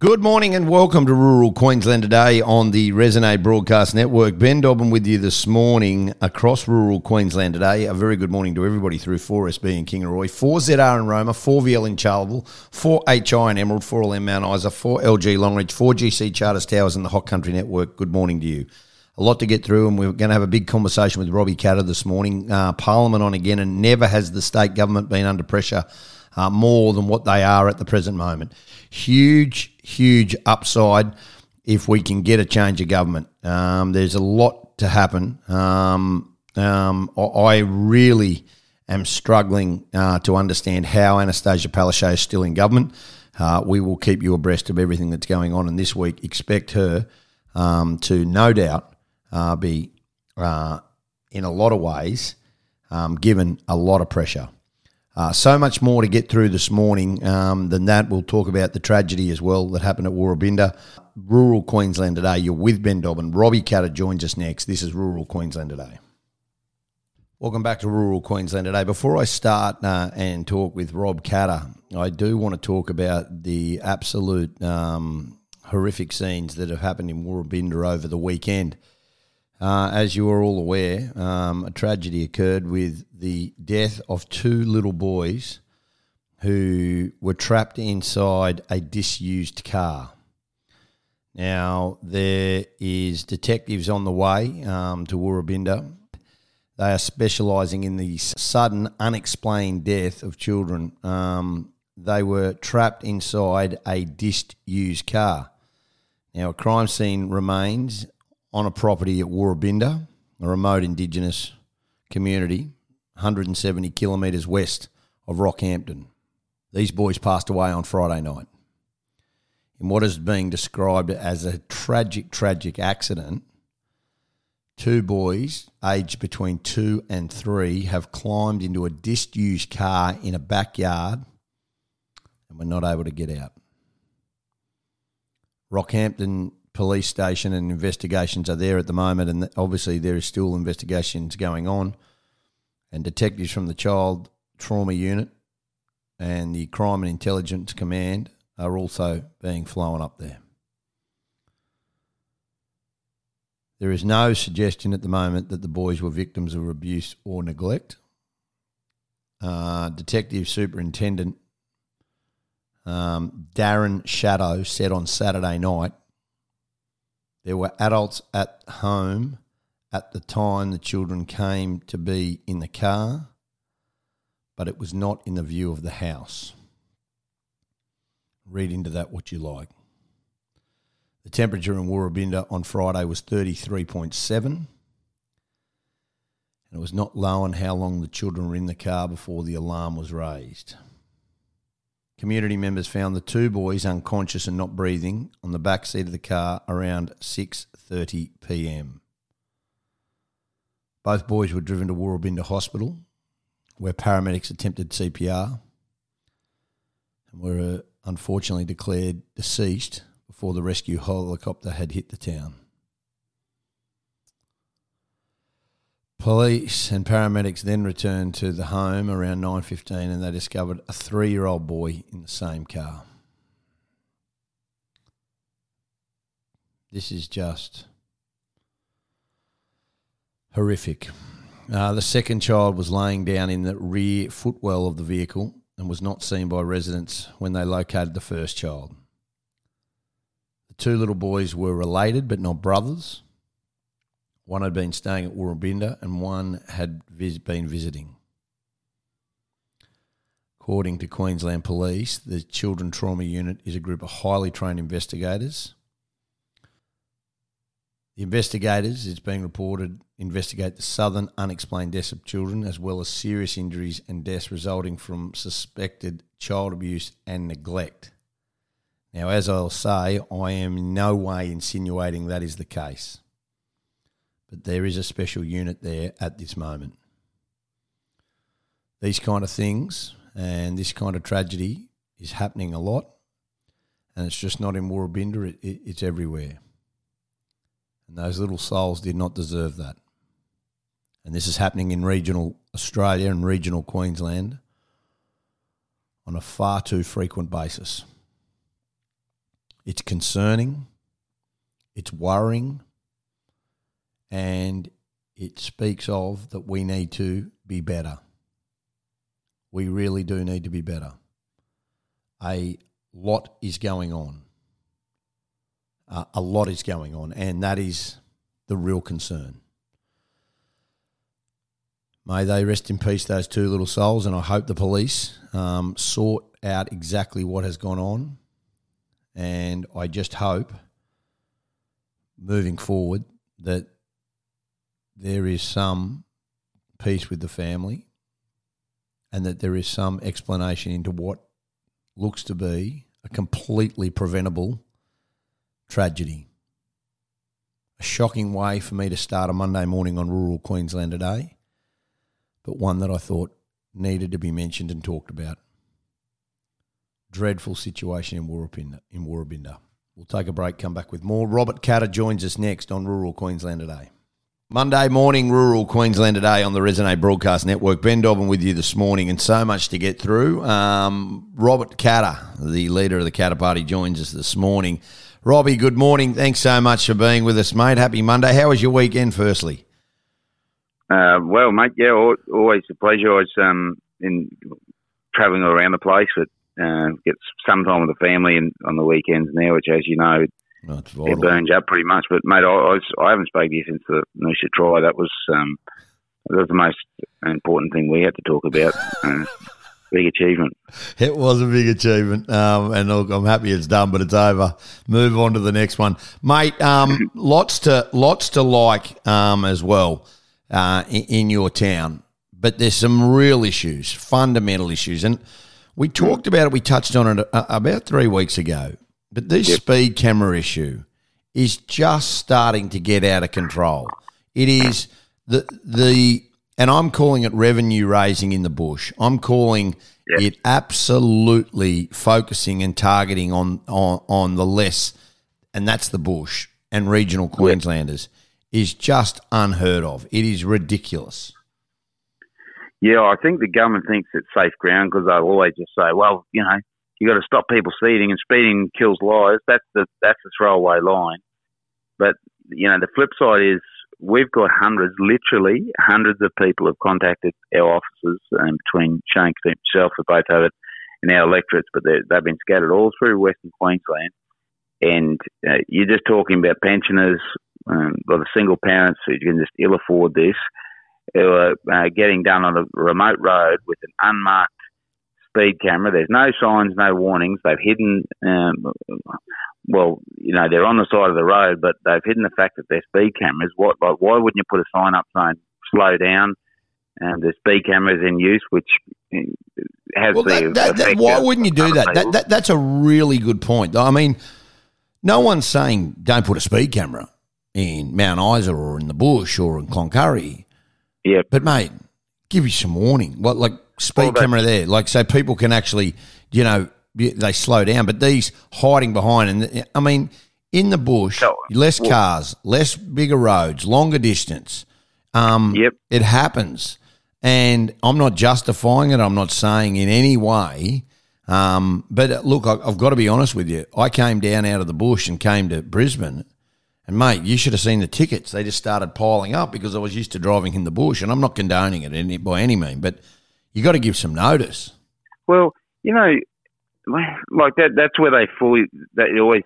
Good morning and welcome to Rural Queensland today on the Resonate Broadcast Network. Ben Dobbin with you this morning across rural Queensland today. A very good morning to everybody through 4SB in Kingaroy, 4ZR in Roma, 4VL in Charleville, 4HI in Emerald, 4LM Mount Isa, 4LG Longreach, 4GC Charters Towers and the Hot Country Network. Good morning to you. A lot to get through, and we're going to have a big conversation with Robbie Katter this morning. Uh, Parliament on again, and never has the state government been under pressure uh, more than what they are at the present moment. Huge, huge upside if we can get a change of government. Um, there's a lot to happen. Um, um, I really am struggling uh, to understand how Annastacia Palaszczuk is still in government. Uh, we will keep you abreast of everything that's going on, and this week expect her um, to no doubt uh, be, uh, in a lot of ways, um, given a lot of pressure. Uh, so much more to get through this morning um, than that. We'll talk about the tragedy as well that happened at Woorabinda. Rural Queensland today. You're with Ben Dobbin. Robbie Katter joins us next. This is Rural Queensland today. Welcome back to Rural Queensland today. Before I start uh, and talk with Rob Katter, I do want to talk about the absolute um, horrific scenes that have happened in Woorabinda over the weekend. Uh, as you are all aware, um, a tragedy occurred with the death of two little boys who were trapped inside a disused car. Now, there is detectives on the way um, to Woorabinda. They are specialising in the sudden, unexplained death of children. Um, they were trapped inside a disused car. Now, a crime scene remains on a property at Woorabinda, a remote Indigenous community, 170 kilometres west of Rockhampton. These boys passed away on Friday night. In what is being described as a tragic, tragic accident, two boys, aged between two and three, have climbed into a disused car in a backyard and were not able to get out. Rockhampton police station and investigations are there at the moment, and obviously there is still investigations going on. And detectives from the Child Trauma Unit and the Crime and Intelligence Command are also being flown up there. There is no suggestion at the moment that the boys were victims of abuse or neglect. Uh, Detective Superintendent um, Darren Shadow said on Saturday night there were adults at home at the time the children came to be in the car, but it was not in the view of the house. Read into that what you like. The temperature in Woorabinda on Friday was 33.7, and it was not low known how long the children were in the car before the alarm was raised. Community members found the two boys unconscious and not breathing on the back seat of the car around 6:30 p.m. Both boys were driven to Woorabinda Hospital, where paramedics attempted CPR and were uh, unfortunately declared deceased before the rescue helicopter had hit the town. Police and paramedics then returned to the home around 9:15 and they discovered a 3-year-old boy in the same car. This is just horrific. Uh, the second child was laying down in the rear footwell of the vehicle and was not seen by residents when they located the first child. The two little boys were related but not brothers. One had been staying at Woorabinda and one had vis- been visiting. According to Queensland Police, the Children Trauma Unit is a group of highly trained investigators. The investigators, it's being reported, investigate the southern unexplained deaths of children as well as serious injuries and deaths resulting from suspected child abuse and neglect. Now, as I'll say, I am in no way insinuating that is the case but there is a special unit there at this moment. These kind of things and this kind of tragedy is happening a lot, and it's just not in Woorabinda, it, it, it's everywhere. And those little souls did not deserve that. And this is happening in regional Australia and regional Queensland on a far too frequent basis. It's concerning, it's worrying, and it speaks of that we need to be better. We really do need to be better. A lot is going on. Uh, a lot is going on, and that is the real concern. May they rest in peace, those two little souls, and I hope the police um, sort out exactly what has gone on. And I just hope, moving forward, that there is some peace with the family and that there is some explanation into what looks to be a completely preventable tragedy. A shocking way for me to start a Monday morning on rural Queensland today, but one that I thought needed to be mentioned and talked about. Dreadful situation in Woorabinda. In Woorabinda. We'll take a break, come back with more. Robert Katter joins us next on Rural Queensland today. Monday morning, rural Queensland today on the Resonate Broadcast Network. Ben Dobbin with you this morning, and so much to get through. Um, Robert Katter, the leader of the Katter Party, joins us this morning. Robbie, good morning. Thanks so much for being with us, mate. Happy Monday. How was your weekend, firstly? Uh, well, mate, yeah, always a pleasure. I was um, in travelling around the place, but uh, get some time with the family and on the weekends now, which, as you know, it burns up pretty much. But mate, I, I, I haven't spoken to you since the Noosa Tri. That was um, that was the most important thing we had to talk about. Uh, big achievement. It was a big achievement, um, and look, I'm happy it's done, but it's over. Move on to the next one, mate. Um, lots to lots to like um, as well uh, in, in, your town, but there's some real issues, fundamental issues, and we talked about it. We touched on it uh, about three weeks ago. But this yep. speed camera issue is just starting to get out of control. It is the the and I'm calling it revenue raising in the bush. I'm calling yep. it absolutely focusing and targeting on, on on the less and that's the bush and regional Queenslanders yep. is just unheard of. It is ridiculous. Yeah, I think the government thinks it's safe ground because they'll always just say, well, you know, you got to stop people speeding, and speeding kills lives. That's the that's the throwaway line. But you know, the flip side is we've got hundreds, literally hundreds of people have contacted our offices um, between Shane and himself, for both of it, and our electorates, but they've been scattered all through Western Queensland. And uh, you're just talking about pensioners, um, or the single parents who can just ill afford this, who are uh, getting done on a remote road with an unmarked speed camera. There's no signs, no warnings. They've hidden, um, well, you know, they're on the side of the road, but they've hidden the fact that they're speed cameras. What, like, why wouldn't you put a sign up saying slow down? And the speed cameras in use, which uh, has well, the. That, that, why wouldn't you do that? that? That's a really good point. I mean, no one's saying don't put a speed camera in Mount Isa or in the bush or in Cloncurry. Yeah. But, mate, give you some warning. What, like, speed camera there, like so people can actually, you know, they slow down. But these hiding behind, and I mean, in the bush, less cars, less bigger roads, longer distance. Um, yep, it happens, and I'm not justifying it. I'm not saying in any way. Um, but uh, look, I've got to be honest with you. I came down out of the bush and came to Brisbane. And mate, you should have seen the tickets. They just started piling up because I was used to driving in the bush, and I'm not condoning it any, by any mean, but you got to give some notice. Well, you know, like that. That's where they fully. They always.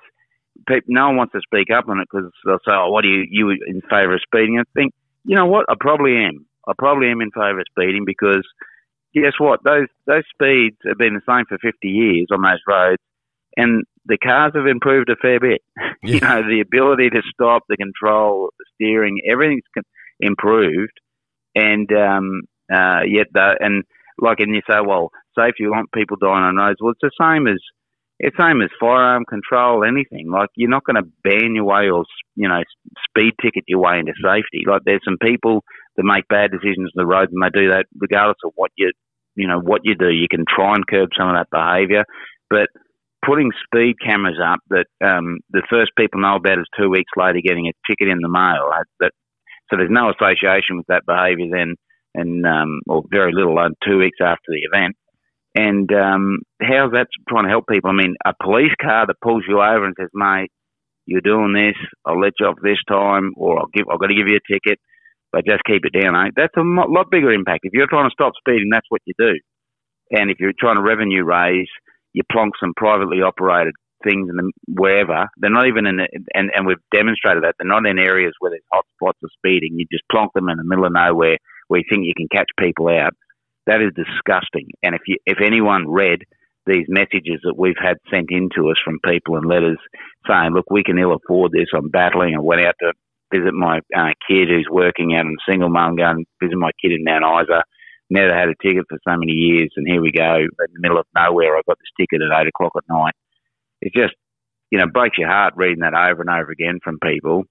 People, no one wants to speak up on it because they'll say, "Oh, what are you you in favour of speeding?" I think, you know what? I probably am. I probably am in favour of speeding because guess what? Those those speeds have been the same for fifty years on those roads, and the cars have improved a fair bit. Yeah. you know, the ability to stop, the control, the steering, everything's improved, and um, uh, yet the and like and you say, well, safety, you want people dying on roads. Well, it's the same as it's same as firearm control, anything. Like you're not going to ban your way or you know speed ticket your way into safety. Like there's some people that make bad decisions on the road, and they do that regardless of what you you know what you do. You can try and curb some of that behaviour, but putting speed cameras up that um, the first people know about is two weeks later getting a ticket in the mail. That so there's no association with that behaviour then and um, or very little, uh, two weeks after the event. And um, how's that trying to help people? I mean, a police car that pulls you over and says, "Mate, you're doing this. I'll let you off this time, or I'll give. I've got to give you a ticket, but just keep it down." Eh? That's a lot bigger impact. If you're trying to stop speeding, that's what you do. And if you're trying to revenue raise, you plonk some privately operated things in the, wherever. They're not even in, the, and and we've demonstrated that they're not in areas where there's hot spots of speeding. You just plonk them in the middle of nowhere where you think you can catch people out. That is disgusting. And if you if anyone read these messages that we've had sent in to us from people and letters saying, look, we can ill afford this. I'm battling. I went out to visit my uh, kid who's working out in single mum, going and visit my kid in Mount Isa. Never had a ticket for so many years, and here we go in the middle of nowhere. I got this ticket at eight o'clock at night. It just, you know, breaks your heart reading that over and over again from people.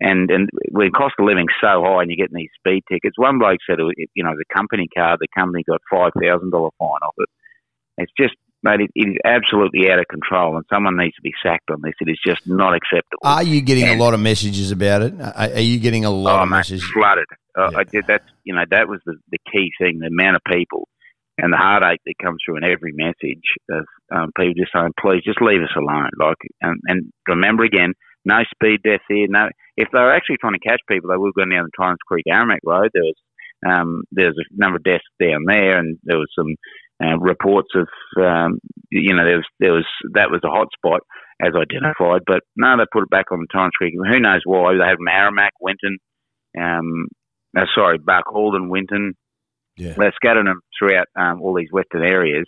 And and when cost of living's so high, and you're getting these speed tickets. One bloke said, you know, the company car, the company got five thousand dollar fine off it. It's just mate, it, it is absolutely out of control, and someone needs to be sacked on this. It is just not acceptable. Are you getting and, a lot of messages about it? Are, are you getting a lot oh, of messages? Flooded. Uh, yeah. I did that. You know, that was the, the key thing. The amount of people and the heartache that comes through in every message of um, people just saying, "Please, just leave us alone." Like, and, and remember again, no speed deaths here. No, if they were actually trying to catch people, they would have gone down the Torrens Creek Aramac Road. There was um, there's a number of deaths down there, and there was some uh, reports of um, you know there was there was that was a hot spot as identified, but no, they put it back on the Torrens Creek. Who knows why? They have Aramac, Winton, um, uh, sorry, Barcaldine, Winton. Yeah. They're scattered them throughout um, all these western areas,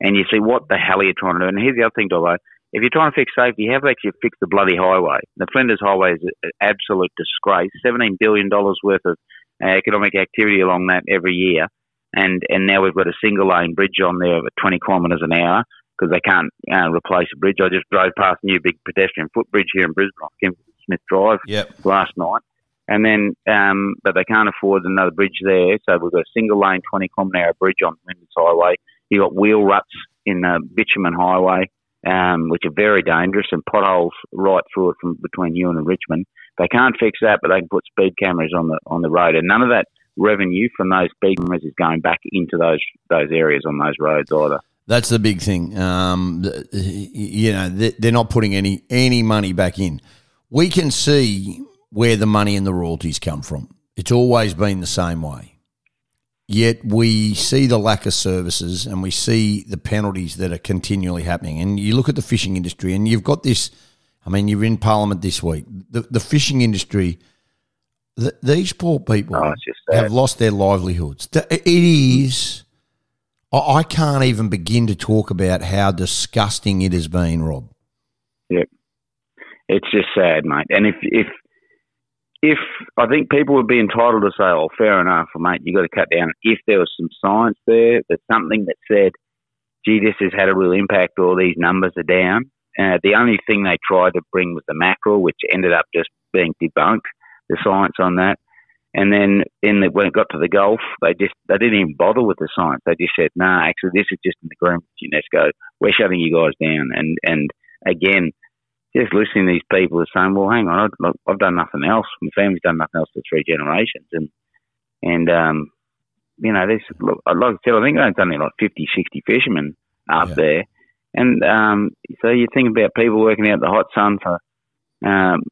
and you see what the hell are you trying to do? And here's the other thing, Dobbo. If you're trying to fix safety, you have to actually fix the bloody highway. The Flinders Highway is an absolute disgrace. $17 billion worth of uh, economic activity along that every year and and now we've got a single lane bridge on there at 20 kilometres an hour because they can't uh, replace a bridge. I just drove past a new big pedestrian footbridge here in Brisbane, Kingsford Smith Drive, yep. last night. And then, um, but they can't afford another bridge there, so we've got a single lane 20 kilometre an hour bridge on Flinders Highway. You've got wheel ruts in the bitumen highway, um, which are very dangerous, and potholes right through it from between Ewan and Richmond. They can't fix that, but they can put speed cameras on the on the road, and none of that revenue from those speed cameras is going back into those those areas on those roads either. That's the big thing. Um, you know, they're not putting any any money back in. We can see where the money and the royalties come from. It's always been the same way. Yet we see the lack of services and we see the penalties that are continually happening. And you look at the fishing industry, and you've got this. I mean, you're in Parliament this week. The, the fishing industry th- these poor people oh, have lost their livelihoods. It is. I can't even begin to talk about how disgusting it has been, Rob. Yep, it's just sad, mate. And if if if I think people would be entitled to say, "Oh, fair enough, mate, you got to cut down." If there was some science there, there's something that said, "Gee, this has had a real impact," or these numbers are down. Uh, the only thing they tried to bring was the mackerel, which ended up just being debunked the science on that. And then in the, when it got to the Gulf, they just they didn't even bother with the science. They just said, "No, nah, actually, this is just an agreement with UNESCO. We're shutting you guys down." And and again, just listening to these people are saying, "Well, hang on, I've, I've done nothing else. My family's done nothing else for three generations." And and um, you know, there's look, like I said, I think there's only like 50, 60 fishermen up yeah. there. And um, so you think about people working out the hot sun for um,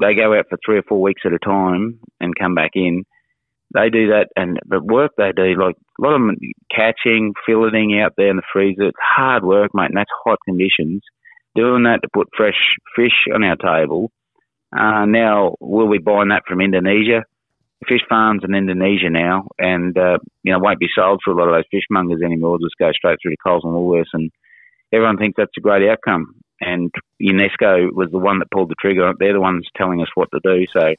they go out for three or four weeks at a time and come back in. They do that, and the work they do, like a lot of them catching, filleting out there in the freezer. It's hard work, mate, and that's hot conditions. Doing that to put fresh fish on our table. Uh, now we'll be buying that from Indonesia, fish farms in Indonesia now, and uh, you know won't be sold for a lot of those fishmongers anymore. Just go straight through to Coles and Woolworths, and everyone thinks that's a great outcome and UNESCO was the one that pulled the trigger. They're the ones telling us what to do. So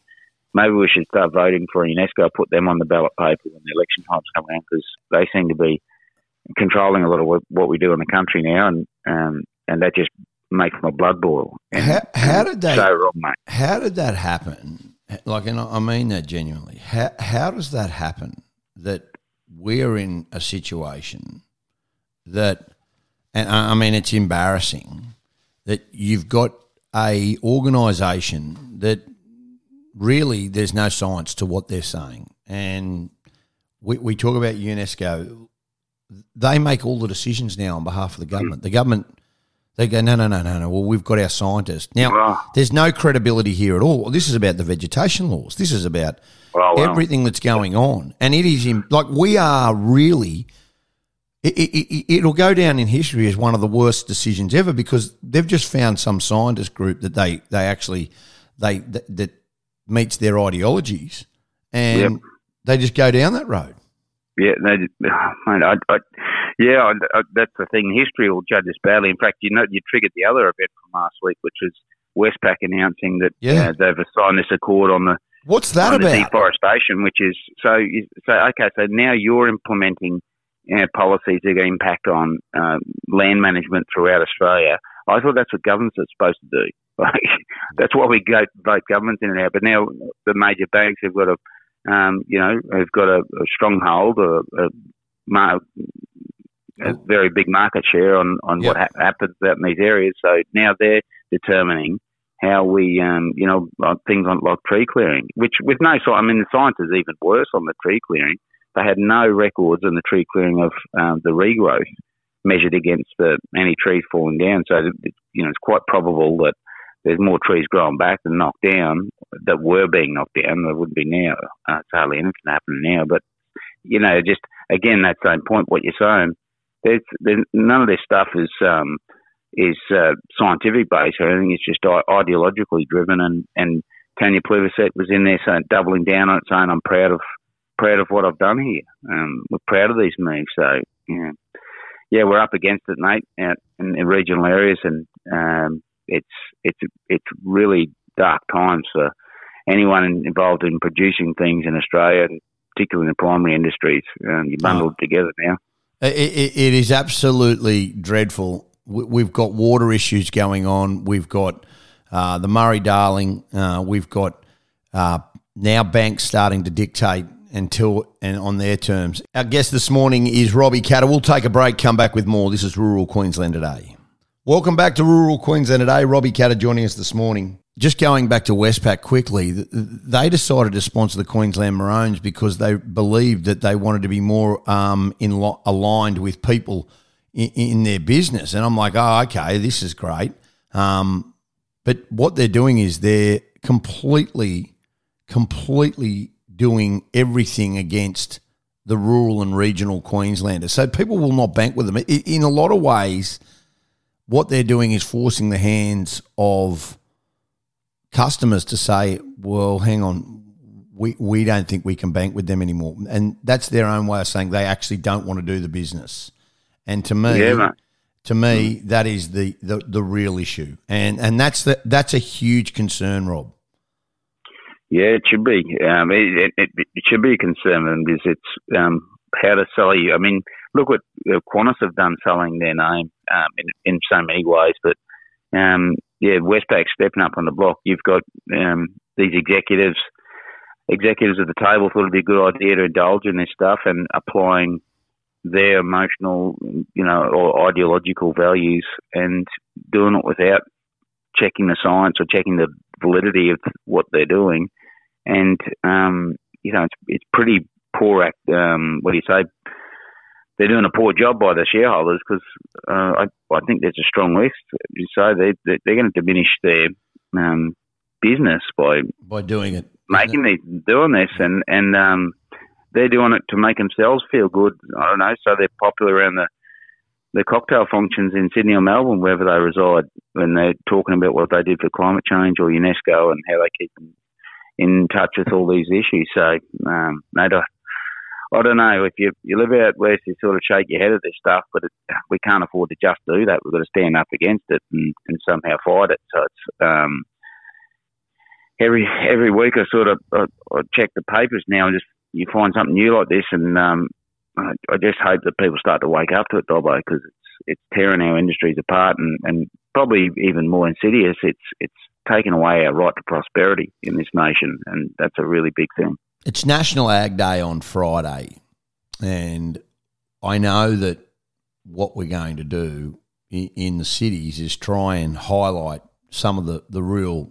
maybe we should start voting for UNESCO, put them on the ballot paper when the election times come around because they seem to be controlling a lot of what we do in the country now, and um, and that just makes my blood boil. How, how did that? So wrong, mate. How did that happen? Like, and I mean that genuinely. How how does that happen? That we're in a situation that, and I mean, it's embarrassing that you've got a organisation that really there's no science to what they're saying, and we, we talk about UNESCO. they make all the decisions now on behalf of the government. The government, they go, no, no, no, no, no. Well, we've got our scientists. Now, there's no credibility here at all. This is about the vegetation laws. This is about oh, well. everything that's going on. And it is in, like we are really. It, it, it, it'll go down in history as one of the worst decisions ever because they've just found some scientist group that they they actually they that, that meets their ideologies, and Yep. they just go down that road. Yeah, they, mate, I, I, yeah, I, I, that's the thing. History will judge us badly. In fact, you know, you triggered the other event from last week, which was Westpac announcing that Yeah. uh, they've signed this accord on the What's that on the about? deforestation, which is so. So okay, so now you're implementing uh, policies that are going to impact on um, land management throughout Australia. I thought that's what governments are supposed to do. Like that's why we go vote governments in and out. But now the major banks have got a, um, you know, have got a, a stronghold, a, a, a very big market share on on what ha- happens out in these areas. So now they're determining how we, um, you know, like things on like tree clearing, which with no science, I mean, the science is even worse on the tree clearing. They had no records in the tree clearing of um, the regrowth measured against the any trees falling down. So, you know, it's quite probable that there's more trees growing back than knocked down that were being knocked down. There wouldn't be now. Uh, it's hardly anything happening now. But, you know, just again, that same point, what you're saying, none of this stuff is, um, is uh, scientific based or anything. It's just ideologically driven. And, and Tanya Plibersek was in there saying, doubling down on it, saying, I'm proud of proud of what I've done here. Um, we're proud of these moves. So, yeah, yeah, we're up against it, mate, out in, in regional areas, and um, it's it's it's really dark times for anyone involved in producing things in Australia, particularly in the primary industries. Um, you're bundled together now. It, it, it is absolutely dreadful. We- We've got water issues going on. We've got uh, the Murray Darling. Uh, we've got uh, now banks starting to dictate until and on their terms. Our guest this morning is Robbie Katter. We'll take a break, come back with more. This is Rural Queensland Today. Welcome back to Rural Queensland Today. Robbie Katter joining us this morning. Just going back to Westpac quickly, they decided to sponsor the Queensland Maroons because they believed that they wanted to be more um, in lo- aligned with people in, in their business. And I'm like, oh, okay, this is great. Um, but what they're doing is they're completely, completely doing everything against the rural and regional Queenslanders. So people will not bank with them. In a lot of ways, what they're doing is forcing the hands of customers to say, well, hang on, we, we don't think we can bank with them anymore. And that's their own way of saying they actually don't want to do the business. And to me, Yeah, to me, that is the, the, the real issue. And and that's the, that's a huge concern, Rob. Yeah, it should be. Um, it, it, it should be a concern because it's um, how to sell you. I mean, look what uh, Qantas have done selling their name um, in, in so many ways. But um, yeah, Westpac stepping up on the block. You've got um, these executives, executives at the table thought it'd be a good idea to indulge in this stuff and applying their emotional, you know, or ideological values and doing it without checking the science or checking the validity of what they're doing. And um, you know, it's it's pretty poor act. Um, what do you say? They're doing a poor job by the shareholders because uh, I, I think there's a strong risk. So they they- they're going to diminish their um, business by By doing it, making these doing this and and um, they're doing it to make themselves feel good. I don't know, so they're popular around the the cocktail functions in Sydney or Melbourne, wherever they reside, when they're talking about what they did for climate change or UNESCO and how they keep in, in touch with all these issues. So, um, mate, I, don't know if you you live out west, you sort of shake your head at this stuff, but it, we can't afford to just do that. We've got to stand up against it and, and somehow fight it. So it's um, every every week I sort of I, I check the papers now and just you find something new like this, and um, I, I just hope that people start to wake up to it, Dobbo, because it's it's tearing our industries apart, and, and probably even more insidious, it's it's taken away our right to prosperity in this nation, and that's a really big thing. It's National Ag Day on Friday, and I know that what we're going to do in, the cities is try and highlight some of the, the real,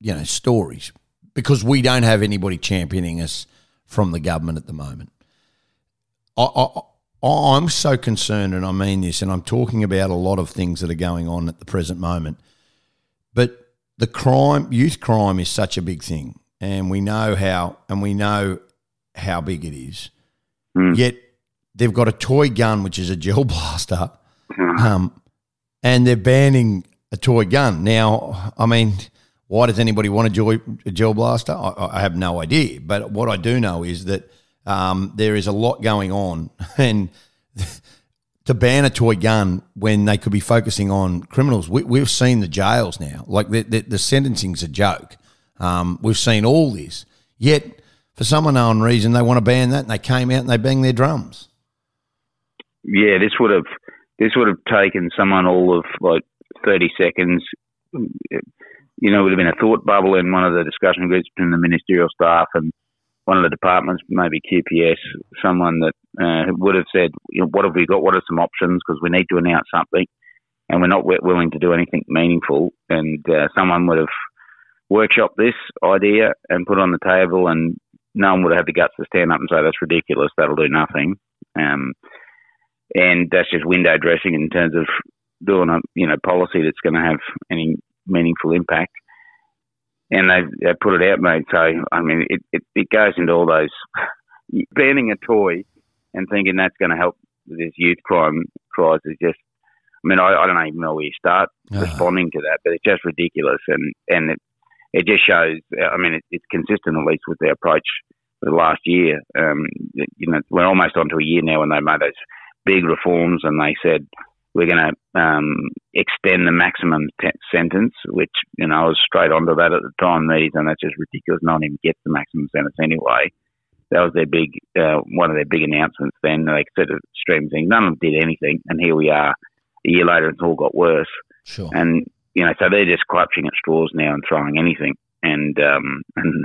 you know, stories because we don't have anybody championing us from the government at the moment. I, I, I'm so concerned, and I mean this, and I'm talking about a lot of things that are going on at the present moment. But the crime, youth crime, is such a big thing, and we know how, and we know how big it is. Mm. Yet they've got a toy gun, which is a gel blaster, Hmm. um, and they're banning a toy gun. Now, I mean, why does anybody want a, joy, a gel blaster? I, I have no idea. But what I do know is that um, there is a lot going on, and to ban a toy gun when they could be focusing on criminals, we, we've seen the jails now. Like the, the, the sentencing's a joke. Um, we've seen all this. Yet, for some unknown reason, they want to ban that, and they came out and they banged their drums. Yeah, this would have this would have taken someone all of like thirty seconds. You know, it would have been a thought bubble in one of the discussion groups between the ministerial staff and one of the departments, maybe QPS, someone that uh, would have said, you know, "What have we got? What are some options? Because we need to announce something, and we're not willing to do anything meaningful." And uh, someone would have workshopped this idea and put it on the table, and no one would have had the guts to stand up and say, "That's ridiculous. That'll do nothing." Um, and that's just window dressing in terms of doing a you know policy that's going to have any meaningful impact. And they they put it out, mate. So I mean, it, it, it goes into all those banning a toy and thinking that's going to help with this youth crime cries is just. I mean, I, I don't even know where you start Ah. responding to that, but it's just ridiculous, and and it, it just shows. I mean, it, it's consistent at least with their approach for the last year. Um, you know, we're almost onto a year now when they made those big reforms, and they said we're going to um, extend the maximum te- sentence, which you know I was straight onto that at the time. These and that's just ridiculous. No one even gets the maximum sentence anyway. That was their big uh, one of their big announcements. Then they said a stream thing. None of them did anything, and here we are. A year later, it's all got worse. Sure. And you know, so they're just clutching at straws now and throwing anything. And um, and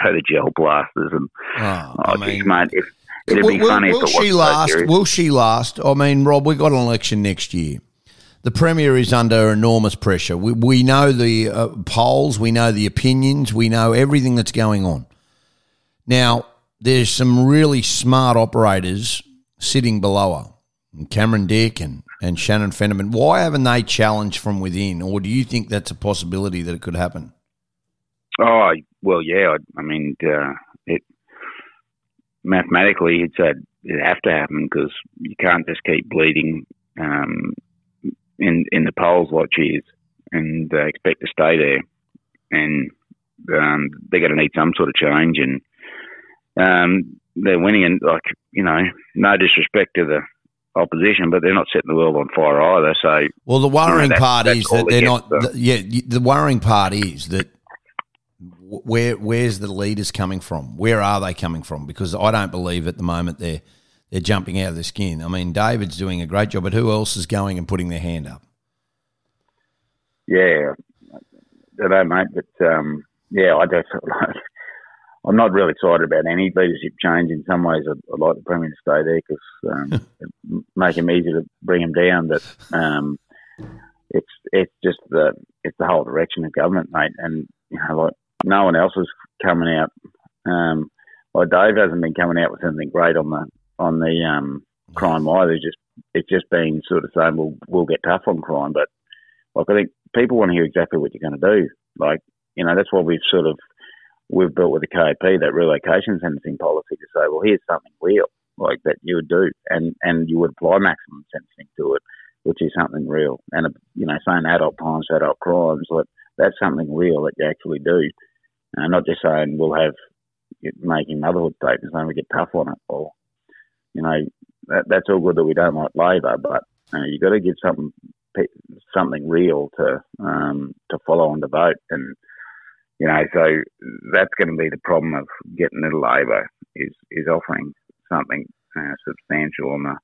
throw the gel blasters and Oh, oh, I geez, mean, mate, if, it'd will, be funny will if it wasn't she so last? serious. Will she last? I mean, Rob, we got an election next year. The premier is under enormous pressure. We, we know the uh, polls, we know the opinions, we know everything that's going on. Now, there's some really smart operators sitting below her, Cameron Dick and, and Shannon Fentiman. Why haven't they challenged from within, or do you think that's a possibility that it could happen? Oh well, yeah. I, I mean, uh, it mathematically it's a it have to happen because you can't just keep bleeding um, in in the polls like she is and uh, expect to stay there. And um, they're going to need some sort of change, and um, they're winning. And like you know, no disrespect to the opposition, but they're not setting the world on fire either. So Well, the worrying that's- part is that they're not. The, yeah, the worrying part is that where where's the leaders coming from? Where are they coming from? Because I don't believe at the moment they're they're jumping out of their skin. I mean, David's doing a great job, but who else is going and putting their hand up? Yeah, I don't know, mate, but um, yeah, I just I'm not really excited about any leadership change. In some ways, I'd, I'd like the premier to stay there because um, make him easy to bring him down. But um, it's it's just the it's the whole direction of government, mate, and you know, like no one else is coming out. Um, like Dave hasn't been coming out with anything great on the on the um, crime either. Just it's just been sort of saying we'll we'll get tough on crime, but like I think people want to hear exactly what you're going to do. Like you know that's what we've sort of we've built with the KP that relocation sentencing policy to say, well, here's something real like that you would do, and and you would apply maximum sentencing to it, which is something real. And uh, you know saying adult crimes, adult crimes, like that's something real that you actually do, and not just saying we'll have making motherhood statements and we get tough on it or you know that, that's all good that we don't like Labor, but uh, you got to give something something real to um, to follow on the vote, and you know so that's going to be the problem of getting into Labor is is offering something uh, substantial on the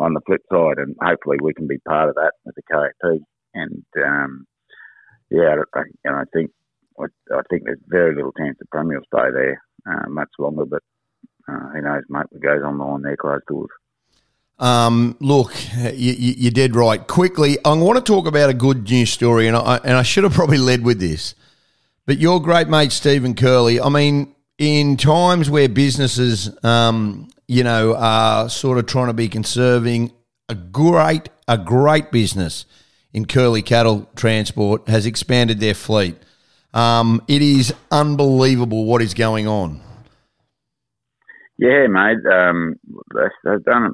on the flip side, and hopefully we can be part of that with the KP. And um, yeah, I, and I think I, think there's very little chance the Premier will stay there uh, much longer, but uh, who knows, mate? What goes on behind their closed doors. Um, look, you, you, you did right. Quickly, I want to talk about a good news story, and I and I should have probably led with this. But your great mate Stephen Curley, I mean, in times where businesses, um, you know, are sort of trying to be conserving, a great, a great business in Curly Cattle Transport has expanded their fleet. Um, it is unbelievable what is going on. Yeah, mate. Um, they've done a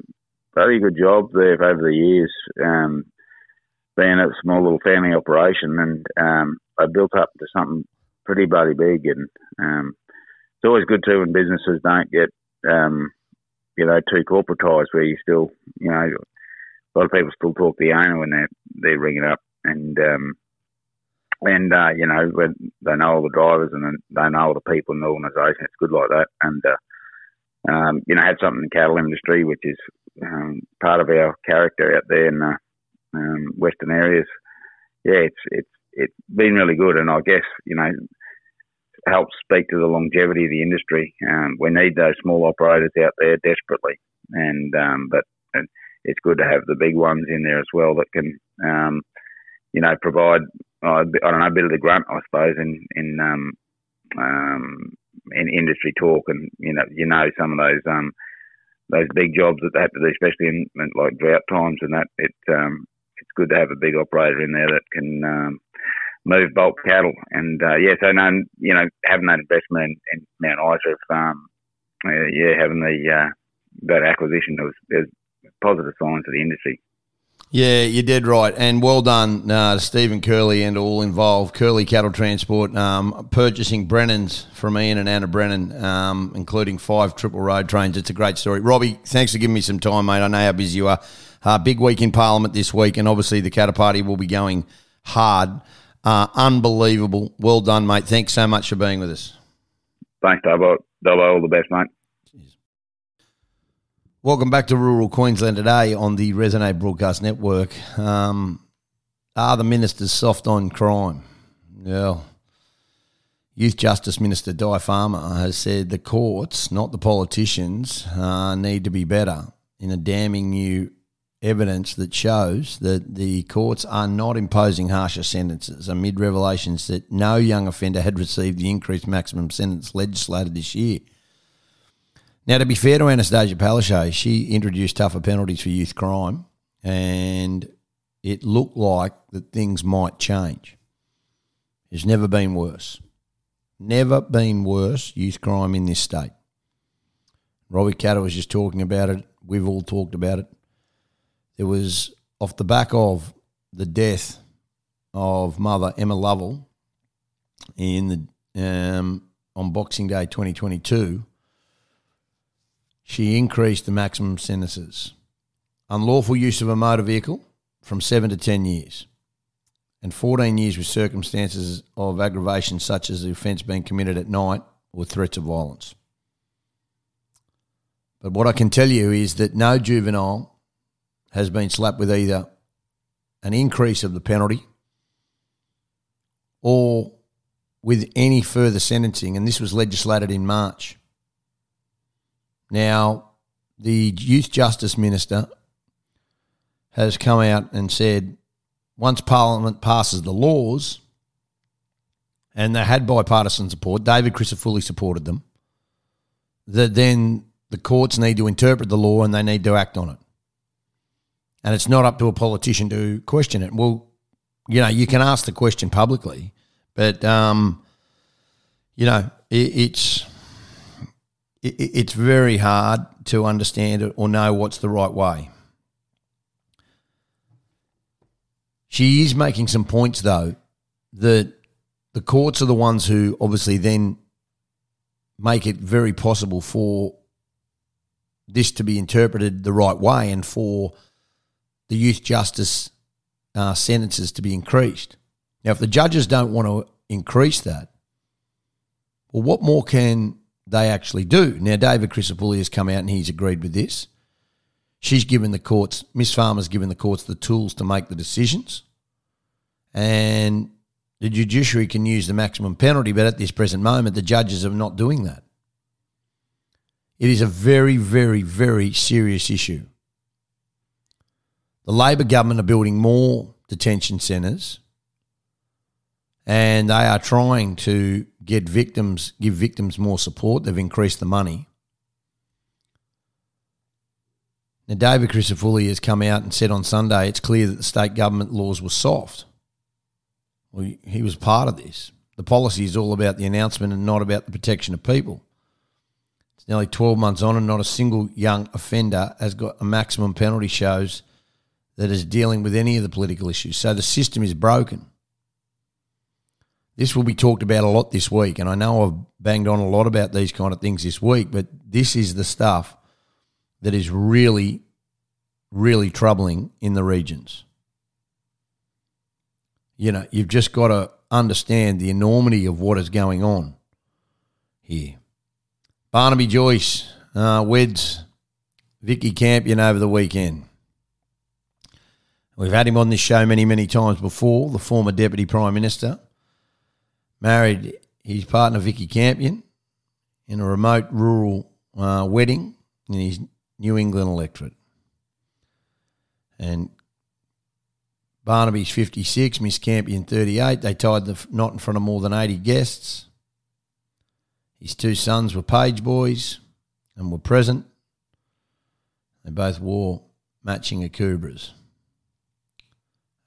very good job there over the years, um, being a small little family operation, and um, they built up to something pretty bloody big. And um, it's always good too when businesses don't get, um, you know, too corporatized, where you still, you know, a lot of people still talk to the owner when they're they're ringing up, and um, and uh, you know when they know all the drivers and they know all the people in the organisation. It's good like that, and uh, um, you know had something in the cattle industry, which is um, part of our character out there in the um, western areas. Yeah, it's it's it's been really good, and I guess you know helps speak to the longevity of the industry. Um, we need those small operators out there desperately, and um, but it's good to have the big ones in there as well that can, um, you know, provide I don't know a bit of the grunt, I suppose, in in um, um, in industry talk, and you know, you know, some of those um, those big jobs that they have to do, especially in, in like drought times, and that it it's good to have a big operator in there that can move bulk cattle. And uh, yeah, so no, you know, having that investment in, in Mount Isa, um, uh, yeah, having the uh, that acquisition was there's positive signs for the industry. Yeah, you did right, and well done uh, Stephen Curley and all involved. Curley Cattle Transport um, purchasing Brennan's from Ian and Anna Brennan, um, including five triple road trains. It's a great story. Robbie, thanks for giving me some time, mate. I know how busy you are. Uh, big week in Parliament this week, and obviously the Katter Party will be going hard. Uh, unbelievable. Well done, mate. Thanks so much for being with us. Thanks, Dobbo. Dobbo, all the best, mate. Welcome back to Rural Queensland today on the Resonate Broadcast Network. Um, are the ministers soft on crime? Well, Youth Justice Minister Di Farmer has said the courts, not the politicians, uh, need to be better in a damning new evidence that shows that the courts are not imposing harsher sentences amid revelations that no young offender had received the increased maximum sentence legislated this year. Now, to be fair to Annastacia Palaszczuk, she introduced tougher penalties for youth crime, and it looked like that things might change. It's never been worse. Never been worse youth crime in this state. Robbie Katter was just talking about it. We've all talked about it. It was off the back of the death of mother Emma Lovell in the um, on Boxing Day 2022. She increased the maximum sentences. Unlawful use of a motor vehicle from seven to 10 years, and 14 years with circumstances of aggravation such as the offence being committed at night or threats of violence. But what I can tell you is that no juvenile has been slapped with either an increase of the penalty or with any further sentencing, and this was legislated in March. Now, the Youth Justice Minister has come out and said once Parliament passes the laws, and they had bipartisan support, David Crisafulli supported them, that then the courts need to interpret the law and they need to act on it and it's not up to a politician to question it. Well, you know, you can ask the question publicly, but um, you know, it, it's it, it's very hard to understand it or know what's the right way. She is making some points though that the courts are the ones who obviously then make it very possible for this to be interpreted the right way and for the youth justice uh, sentences to be increased. Now, if the judges don't want to increase that, well, what more can they actually do? Now, David Crisafulli has come out and he's agreed with this. She's given the courts, Miss Farmer's given the courts the tools to make the decisions. And the judiciary can use the maximum penalty, but at this present moment, the judges are not doing that. It is a very, very, very serious issue. The Labor government are building more detention centres and they are trying to get victims, give victims more support. They've increased the money. Now, David Crisafulli has come out and said on Sunday it's clear that the state government laws were soft. Well, he was part of this. The policy is all about the announcement and not about the protection of people. It's nearly 12 months on, and not a single young offender has got a maximum penalty shows that is dealing with any of the political issues. So the system is broken. This will be talked about a lot this week, and I know I've banged on a lot about these kind of things this week, but this is the stuff that is really, really troubling in the regions. You know, you've just got to understand the enormity of what is going on here. Barnaby Joyce uh, weds Vikki Campion over the weekend. We've had him on this show many, many times before, the former Deputy Prime Minister. Married his partner Vikki Campion in a remote rural uh, wedding in his New England electorate. And Barnaby's 56, Miss Campion 38. They tied the knot in front of more than 80 guests. His two sons were page boys and were present. They both wore matching akubras.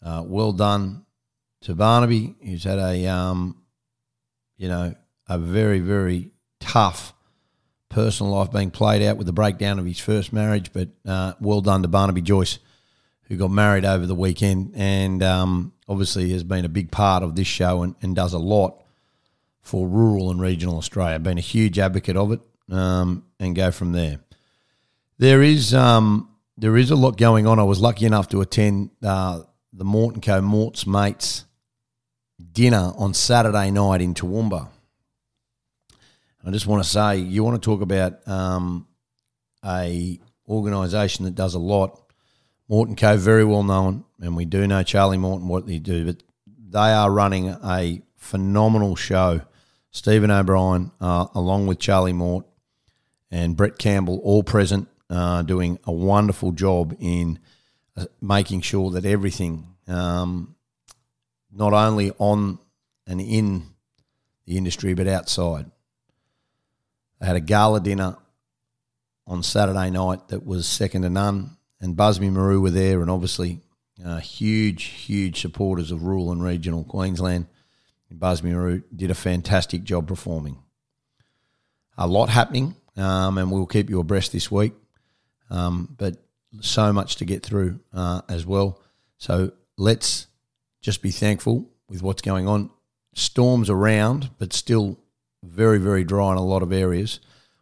Uh, well done to Barnaby, who's had a, um, you know, a very, very tough personal life being played out with the breakdown of his first marriage. But uh, well done to Barnaby Joyce, who got married over the weekend and um, obviously has been a big part of this show and, and, does a lot for rural and regional Australia. Been a huge advocate of it um, and go from there. There is um, there is a lot going on. I was lucky enough to attend uh, the Mort & Co. Mort's Mates dinner on Saturday night in Toowoomba. I just want to say, you want to talk about um, a organisation that does a lot. Mort & Co. very well known, and we do know Charlie Morton what they do, but they are running a phenomenal show. Stephen O'Brien, uh, along with Charlie Mort and Brett Campbell, all present, uh, doing a wonderful job in making sure that everything, um, not only on and in the industry, but outside, they had a gala dinner on Saturday night that was second to none, and Busby Marou were there, and obviously uh, huge, huge supporters of rural and regional Queensland. And Busby Marou did a fantastic job performing. A lot happening, um, and we'll keep you abreast this week. Um, but so much to get through uh, as well. So let's just be thankful with what's going on. Storms around, but still very, very dry in a lot of areas.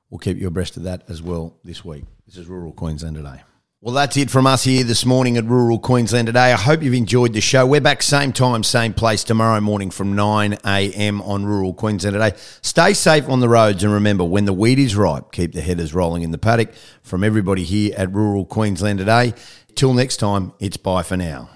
We'll keep you abreast of that as well this week. This is Rural Queensland Today. Well, that's it from us here this morning at Rural Queensland Today. I hope you've enjoyed the show. We're back same time, same place tomorrow morning from 9 a.m. on Rural Queensland Today. Stay safe on the roads and remember, when the wheat is ripe, keep the headers rolling in the paddock. From everybody here at Rural Queensland Today, till next time, it's bye for now.